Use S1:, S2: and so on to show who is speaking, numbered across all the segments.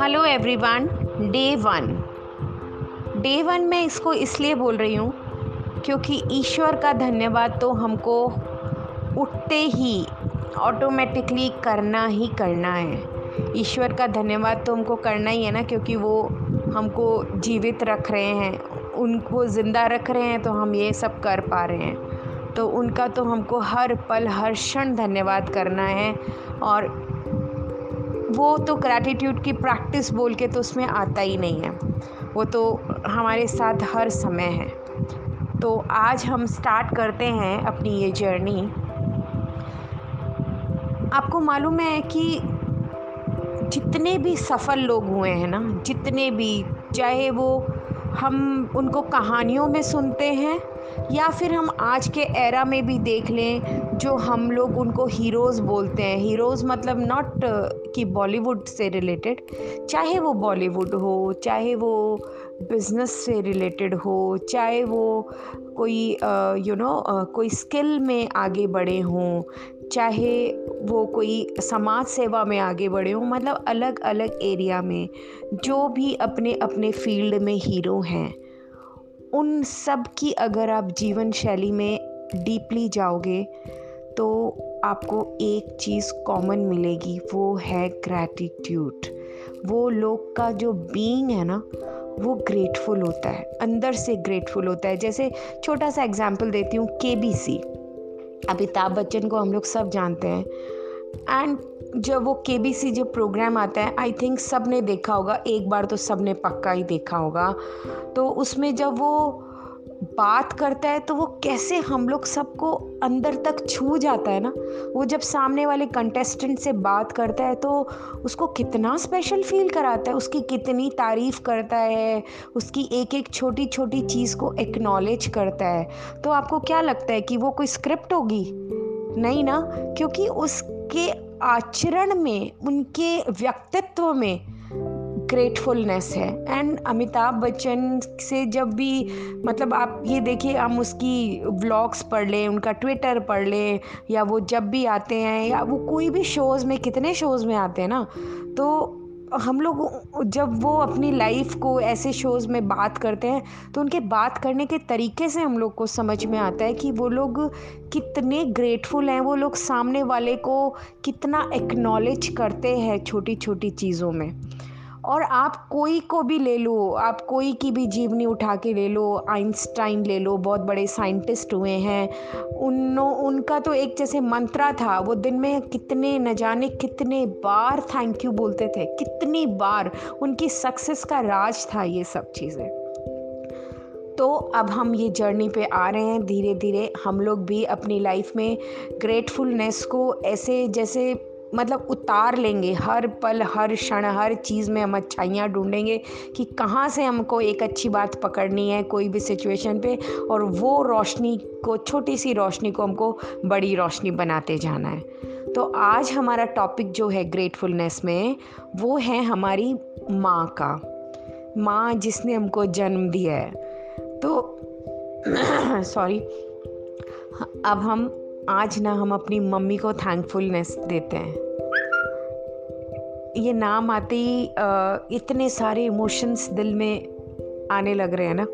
S1: Hello everyone day one day one मैं इसको इसलिए बोल रही हूँ क्योंकि ईश्वर का धन्यवाद तो हमको उठते ही ऑटोमेटिकली करना ही करना है। ईश्वर का धन्यवाद तो हमको करना ही है ना क्योंकि वो हमको जीवित रख रहे हैं, उनको ज़िंदा रख रहे हैं तो हम ये सब कर पा रहे हैं। तो उनका तो हमको हर पल, हर क्षण धन्यवाद करना है। और वो तो ग्रैटिट्यूड की प्रैक्टिस बोल के तो उसमें आता ही नहीं है। वो तो हमारे साथ हर समय है। तो आज हम स्टार्ट करते हैं अपनी ये जर्नी आपको मालूम है कि जितने भी सफल लोग हुए हैं ना, जितने भी, चाहे वो हम उनको कहानियों में सुनते हैं या फिर हम आज के एरा में भी देख लें, जो हम लोग उनको हीरोज़ बोलते हैं। हीरोज़ मतलब नॉट कि बॉलीवुड से रिलेटेड चाहे वो बॉलीवुड हो, चाहे वो बिज़नेस से रिलेटेड हो, चाहे वो कोई यू नो कोई स्किल में आगे बढ़े हों, चाहे वो कोई समाज सेवा में आगे बढ़े हों मतलब अलग अलग एरिया में, जो भी अपने अपने फ़ील्ड में हीरो हैं। उन सब की अगर आप जीवन शैली में डीपली जाओगे तो आपको एक चीज़ कॉमन मिलेगी, वो है ग्रैटिट्यूड वो लोग का जो बीइंग है ना, वो ग्रेटफुल होता है, अंदर से ग्रेटफुल होता है। जैसे छोटा सा एग्जांपल देती हूँ के बी सी अमिताभ बच्चन को हम लोग सब जानते हैं। एंड जब वो के बी सी जो प्रोग्राम आता है आई थिंक सबने देखा होगा, एक बार तो सबने पक्का ही देखा होगा। तो उसमें जब वो बात करता है तो वो कैसे हम लोग सबको अंदर तक छू जाता है ना? वो जब सामने वाले कंटेस्टेंट से बात करता है तो उसको कितना स्पेशल फील कराता है? उसकी कितनी तारीफ़ करता है? उसकी एक एक छोटी छोटी चीज़ को एक्नॉलेज करता है। तो आपको क्या लगता है कि वो कोई स्क्रिप्ट होगी? नहीं ना? क्योंकि उसके आचरण में, उनके व्यक्तित्व में ग्रेटफुलनेस है। एंड अमिताभ बच्चन से जब भी मतलब आप ये देखिए, हम उसकी व्लॉग्स पढ़ लें, उनका ट्विटर पढ़ लें, या वो जब भी आते हैं, या वो कोई भी शोज़ में, कितने शोज़ में आते हैं ना तो हम लोग जब वो अपनी लाइफ को ऐसे शोज़ में बात करते हैं तो उनके बात करने के तरीके से हम लोग को समझ में आता है कि वो लोग कितने ग्रेटफुल हैं, वो लोग सामने वाले को कितना एक्नॉलेज करते हैं छोटी छोटी चीज़ों में। और आप कोई को भी ले लो, आप कोई की भी जीवनी उठा के ले लो, आइंस्टाइन ले लो, बहुत बड़े साइंटिस्ट हुए हैं उन उनका तो एक जैसे मंत्रा था, वो दिन में कितने न जाने कितने बार थैंक यू बोलते थे, कितनी बार, उनकी सक्सेस का राज था ये सब चीज़ें। तो अब हम ये जर्नी पे आ रहे हैं धीरे धीरे हम लोग भी अपनी लाइफ में ग्रेटफुलनेस को ऐसे जैसे मतलब उतार लेंगे। हर पल, हर क्षण, हर चीज़ में हम अच्छाइयाँ ढूंढेंगे कि कहाँ से हमको एक अच्छी बात पकड़नी है कोई भी सिचुएशन पे और वो रोशनी को, छोटी सी रोशनी को हमको बड़ी रोशनी बनाते जाना है। तो आज हमारा टॉपिक जो है ग्रेटफुलनेस में, वो है हमारी माँ का। माँ जिसने हमको जन्म दिया है। तो सॉरी अब हम आज ना हम अपनी मम्मी को थैंकफुलनेस देते हैं। ये नाम आते ही इतने सारे इमोशंस दिल में आने लग रहे हैं ना।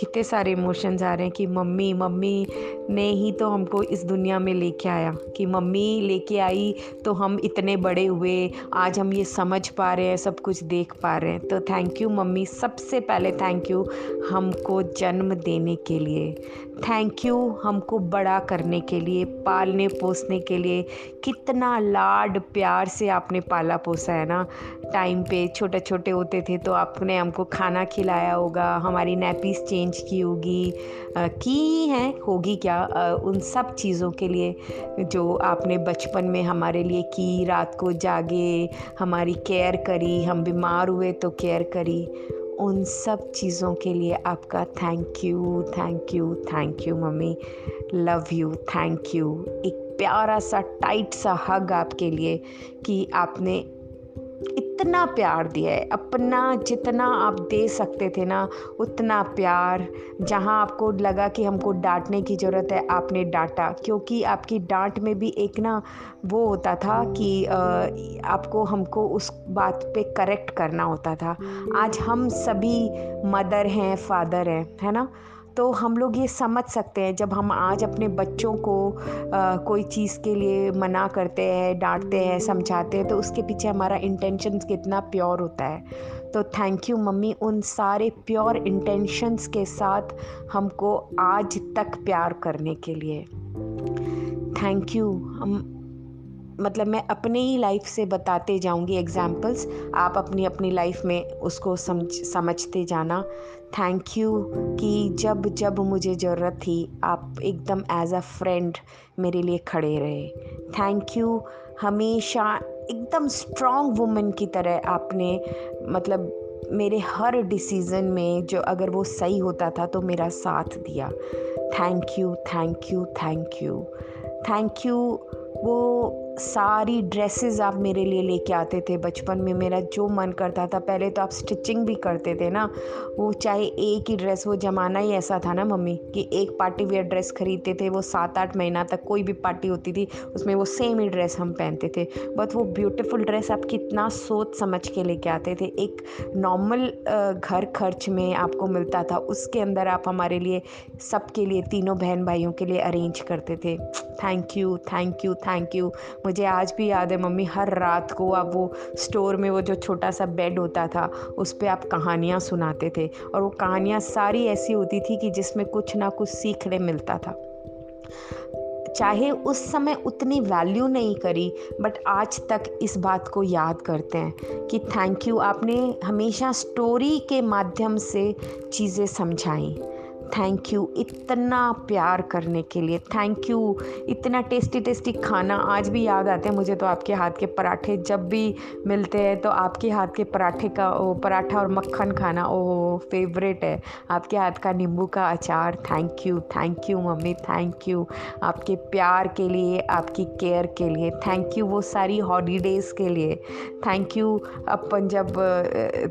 S1: कितने सारे इमोशंस आ रहे हैं कि मम्मी मम्मी ने ही तो हमको इस दुनिया में लेके आया, कि मम्मी लेके आई तो हम इतने बड़े हुए, आज हम ये समझ पा रहे हैं, सब कुछ देख पा रहे हैं। तो थैंक यू मम्मी। सबसे पहले थैंक यू हमको जन्म देने के लिए। थैंक यू हमको बड़ा करने के लिए, पालने, पोसने के लिए। कितना लाड प्यार से आपने पाला, पोसा है ना? टाइम पे छोटे छोटे होते थे तो आपने हमको खाना खिलाया होगा, हमारी नैपीस चेंज की होगी की हैं होगी क्या? उन सब चीज़ों के लिए जो आपने बचपन में हमारे लिए की, रात को जागे, हमारी केयर करी, हम बीमार हुए तो केयर करी, उन सब चीज़ों के लिए आपका thank you thank you thank you mummy. Love you thank you एक प्यारा सा टाइट सा हग आपके लिए कि आपने इतना प्यार दिया है, अपना जितना आप दे सकते थे ना, उतना प्यार, जहाँ आपको लगा कि हमको डांटने की ज़रूरत है, आपने डांटा। क्योंकि आपकी डांट में भी एक ना वो होता था कि आपको, हमको उस बात पे करेक्ट करना होता था। आज हम सभी मदर हैं फादर हैं, है ना? तो हम लोग ये समझ सकते हैं जब हम आज अपने बच्चों को आ, कोई चीज़ के लिए मना करते हैं डांटते हैं समझाते हैं तो उसके पीछे हमारा इंटेंशन कितना प्योर होता है। तो थैंक यू मम्मी उन सारे प्योर इंटेंशंस के साथ हमको आज तक प्यार करने के लिए। थैंक यू हम मतलब मैं अपने ही लाइफ से बताते जाऊँगी एग्जाम्पल्स आप अपनी अपनी लाइफ में उसको समझ, समझते जाना। थैंक यू कि जब जब मुझे ज़रूरत थी, आप एकदम एज अ फ्रेंड मेरे लिए खड़े रहे। थैंक यू हमेशा एकदम स्ट्रॉन्ग वुमेन की तरह आपने मतलब मेरे हर डिसीज़न में जो अगर वो सही होता था तो मेरा साथ दिया। Thank you thank you thank you thank you वो सारी ड्रेसेस आप मेरे लिए लेके आते थे बचपन में। मेरा जो मन करता था, पहले तो आप स्टिचिंग भी करते थे ना, वो चाहे एक ही ड्रेस वो ज़माना ही ऐसा था ना मम्मी, कि एक पार्टी वेयर ड्रेस खरीदते थे, वो सात आठ महीना तक कोई भी पार्टी होती थी, उसमें वो सेम ही ड्रेस हम पहनते थे। बट वो ब्यूटीफुल ड्रेस आप कितना सोच समझ के लेके आते थे। एक नॉर्मल घर खर्च में आपको मिलता था, उसके अंदर आप हमारे लिए, सबके लिए, तीनों बहन भाइयों के लिए अरेंज करते थे। Thank you thank you thank you मुझे आज भी याद है मम्मी, हर रात को आप वो स्टोर में वो जो छोटा सा बेड होता था, उस पर आप कहानियाँ सुनाते थे और वो कहानियाँ सारी ऐसी होती थी कि जिसमें कुछ ना कुछ सीखने मिलता था। चाहे उस समय उतनी वैल्यू नहीं करी बट आज तक इस बात को याद करते हैं कि थैंक यू आपने हमेशा स्टोरी के माध्यम से चीज़ें समझाई। थैंक यू इतना प्यार करने के लिए. थैंक यू इतना टेस्टी टेस्टी खाना आज भी याद आते हैं. मुझे तो आपके हाथ के पराठे जब भी मिलते हैं तो आपके हाथ के पराठे का ओ पराठा और मक्खन खाना ओ फेवरेट है. आपके हाथ का नींबू का अचार thank you thank you mummy thank you आपके प्यार के लिए आपकी केयर के लिए थैंक यू वो सारी हॉलीडेज़ के लिए. थैंक यू अपन जब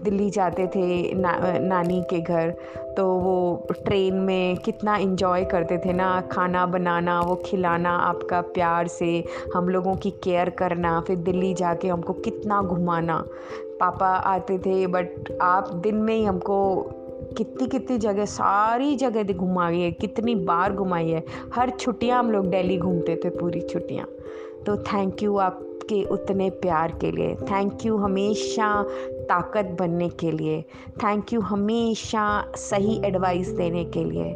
S1: दिल्ली जाते थे ना, नानी के घर तो वो ट्रेन में कितना इन्जॉय करते थे ना, खाना बनाना, वो खिलाना, आपका प्यार से हम लोगों की केयर करना, फिर दिल्ली जाके हमको कितना घुमाना। पापा आते थे बट आप दिन में ही हमको कितनी कितनी जगह, सारी जगह घुमाई है, कितनी बार घुमाई है। हर छुट्टियाँ हम लोग दिल्ली घूमते थे, पूरी छुट्टियाँ। तो थैंक यू आपके उतने प्यार के लिए। थैंक यू हमेशा ताकत बनने के लिए। थैंक यू हमेशा सही एडवाइस देने के लिए।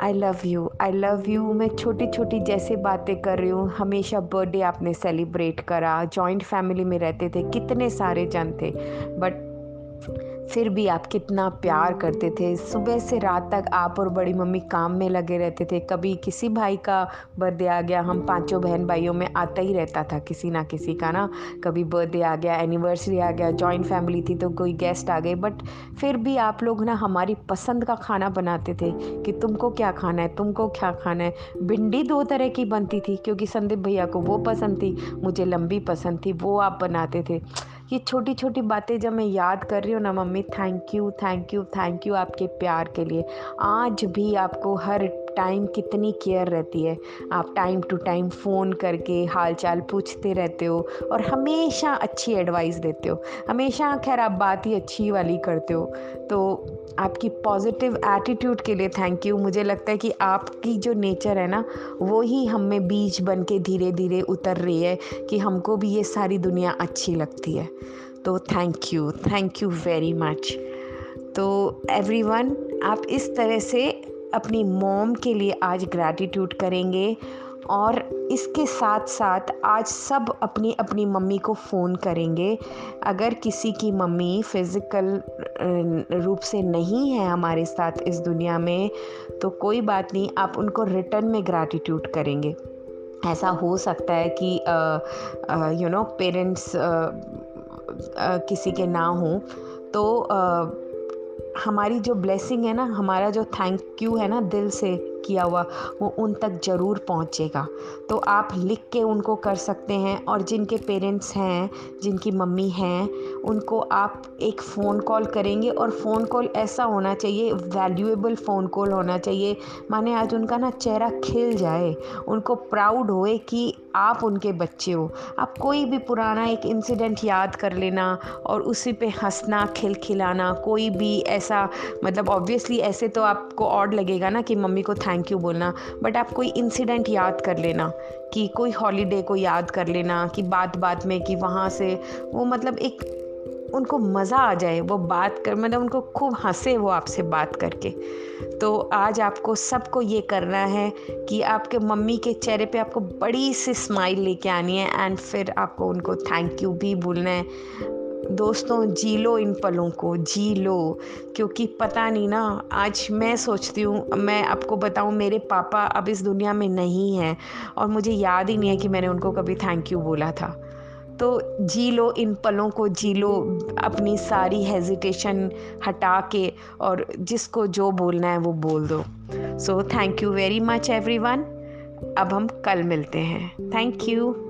S1: I love you I love you मैं छोटी छोटी जैसे बातें कर रही हूँ। हमेशा बर्थडे आपने सेलिब्रेट करा। जॉइंट फैमिली में रहते थे। कितने सारे जन थे। बट फिर भी आप कितना प्यार करते थे। सुबह से रात तक आप और बड़ी मम्मी काम में लगे रहते थे। कभी किसी भाई का बर्थडे आ गया, हम पाँचों बहन भाइयों में आता ही रहता था किसी ना किसी का ना। कभी बर्थडे आ गया एनिवर्सरी आ गया जॉइंट फैमिली थी तो कोई गेस्ट आ गए। बट फिर भी आप लोग ना हमारी पसंद का खाना बनाते थे कि तुमको क्या खाना है, तुमको क्या खाना है। भिंडी दो तरह की बनती थी, क्योंकि संदीप भैया को वो पसंद थी, मुझे लंबी पसंद थी, वो आप बनाते थे। ये छोटी छोटी बातें जब मैं याद कर रही हूँ ना mummy thank you thank you thank you आपके प्यार के लिए। आज भी आपको हर टाइम कितनी केयर रहती है? आप टाइम टू टाइम फ़ोन करके हाल चाल पूछते रहते हो और हमेशा अच्छी एडवाइस देते हो। हमेशा खैर आप बात ही अच्छी वाली करते हो। तो आपकी पॉजिटिव एटीट्यूड के लिए थैंक यू मुझे लगता है कि आपकी जो नेचर है ना, वो ही हम बीज बन के धीरे धीरे उतर रही है कि हमको भी ये सारी दुनिया अच्छी लगती है। तो thank you thank you very much तो एवरीवन आप इस तरह से अपनी मोम के लिए आज ग्रैटिट्यूड करेंगे और इसके साथ साथ आज सब अपनी अपनी मम्मी को फ़ोन करेंगे। अगर किसी की मम्मी फ़िज़िकल रूप से नहीं है हमारे साथ इस दुनिया में तो कोई बात नहीं आप उनको रिटर्न में ग्रैटिट्यूड करेंगे। ऐसा हो सकता है कि यू नो पेरेंट्स किसी के ना हों तो uh, हमारी जो ब्लेसिंग है ना हमारा जो थैंक यू है ना दिल से किया हुआ, वो उन तक ज़रूर पहुँचेगा। तो आप लिख के उनको कर सकते हैं और जिनके पेरेंट्स हैं, जिनकी मम्मी हैं, उनको आप एक फ़ोन कॉल करेंगे और फ़ोन कॉल ऐसा होना चाहिए, वैल्यूएबल फ़ोन कॉल होना चाहिए। माने आज उनका ना चेहरा खिल जाए, उनको प्राउड होए कि आप उनके बच्चे हो। आप कोई भी पुराना एक इंसिडेंट याद कर लेना और उसी पे हंसना, खिलखिलाना, कोई भी ऐसा मतलब ऑब्वियसली ऐसे तो आपको ऑड लगेगा ना कि मम्मी को थैंक यू बोलना, बट आप कोई इंसिडेंट याद कर लेना, कि कोई हॉलीडे को याद कर लेना, कि बात बात में, कि वहाँ से, वो मतलब एक, उनको मज़ा आ जाए, वो बात कर मतलब उनको खूब हंसे वो आपसे बात करके। तो आज आपको सबको ये करना है कि आपके मम्मी के चेहरे पे आपको बड़ी सी स्माइल लेके आनी है एंड फिर आपको उनको थैंक यू भी बोलना है। दोस्तों, जी लो इन पलों को, जी लो। क्योंकि पता नहीं ना, आज मैं सोचती हूँ, मैं आपको बताऊँ, मेरे पापा अब इस दुनिया में नहीं हैं और मुझे याद ही नहीं है कि मैंने उनको कभी थैंक यू बोला था। तो जी लो इन पलों को, जी लो अपनी सारी हेजिटेशन हटा के और जिसको जो बोलना है वो बोल दो। So thank you very much every अब हम कल मिलते हैं। Thank you